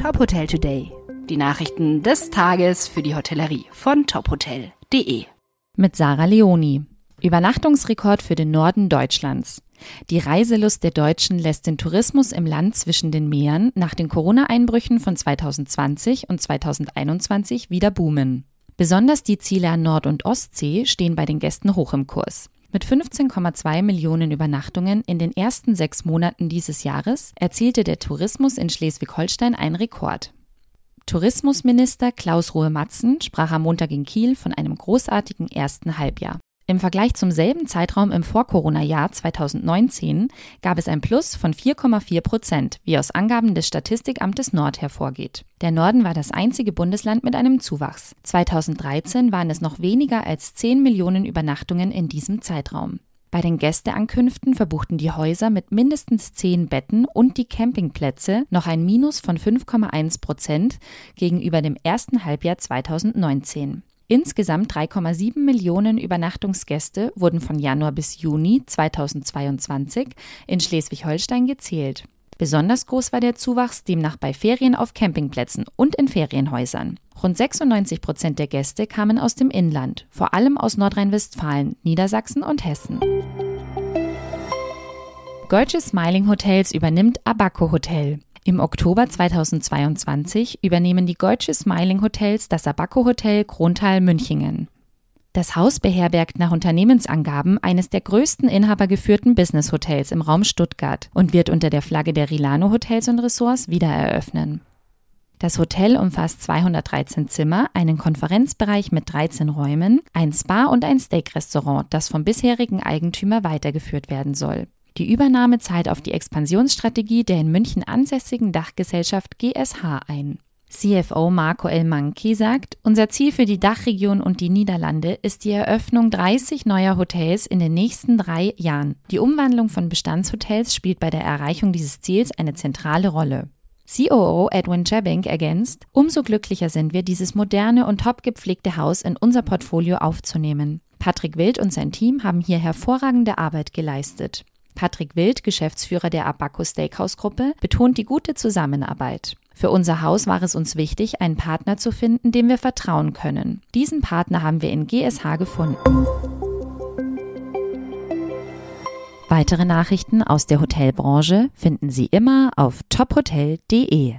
Top Hotel Today. Die Nachrichten des Tages für die Hotellerie von tophotel.de. Mit Sarah Leoni. Übernachtungsrekord für den Norden Deutschlands. Die Reiselust der Deutschen lässt den Tourismus im Land zwischen den Meeren nach den Corona-Einbrüchen von 2020 und 2021 wieder boomen. Besonders die Ziele an Nord- und Ostsee stehen bei den Gästen hoch im Kurs. Mit 15,2 Millionen Übernachtungen in den ersten sechs Monaten dieses Jahres erzielte der Tourismus in Schleswig-Holstein einen Rekord. Tourismusminister Klaus Ruhe-Matzen sprach am Montag in Kiel von einem großartigen ersten Halbjahr. Im Vergleich zum selben Zeitraum im Vor-Corona-Jahr 2019 gab es ein Plus von 4,4 Prozent, wie aus Angaben des Statistikamtes Nord hervorgeht. Der Norden war das einzige Bundesland mit einem Zuwachs. 2013 waren es noch weniger als 10 Millionen Übernachtungen in diesem Zeitraum. Bei den Gästeankünften verbuchten die Häuser mit mindestens 10 Betten und die Campingplätze noch ein Minus von 5,1 Prozent gegenüber dem ersten Halbjahr 2019. Insgesamt 3,7 Millionen Übernachtungsgäste wurden von Januar bis Juni 2022 in Schleswig-Holstein gezählt. Besonders groß war der Zuwachs demnach bei Ferien auf Campingplätzen und in Ferienhäusern. Rund 96 Prozent der Gäste kamen aus dem Inland, vor allem aus Nordrhein-Westfalen, Niedersachsen und Hessen. Deutsche Smiling Hotels übernimmt Abaco Hotel. Im Oktober 2022 übernehmen die Deutsche Smiling Hotels das Abaco Hotel Krontal Münchingen. Das Haus beherbergt nach Unternehmensangaben eines der größten inhabergeführten Business-Hotels im Raum Stuttgart und wird unter der Flagge der Rilano Hotels und Ressorts wieder eröffnen. Das Hotel umfasst 213 Zimmer, einen Konferenzbereich mit 13 Räumen, ein Spa und ein Steak-Restaurant, das vom bisherigen Eigentümer weitergeführt werden soll. Die Übernahme zahlt auf die Expansionsstrategie der in München ansässigen Dachgesellschaft GSH ein. CFO Marco El Manki sagt, unser Ziel für die Dachregion und die Niederlande ist die Eröffnung 30 neuer Hotels in den nächsten drei Jahren. Die Umwandlung von Bestandshotels spielt bei der Erreichung dieses Ziels eine zentrale Rolle. COO Edwin Jabink ergänzt, umso glücklicher sind wir, dieses moderne und top gepflegte Haus in unser Portfolio aufzunehmen. Patrick Wild und sein Team haben hier hervorragende Arbeit geleistet. Patrick Wild, Geschäftsführer der Abaco Steakhouse Gruppe, betont die gute Zusammenarbeit. Für unser Haus war es uns wichtig, einen Partner zu finden, dem wir vertrauen können. Diesen Partner haben wir in GSH gefunden. Weitere Nachrichten aus der Hotelbranche finden Sie immer auf tophotel.de.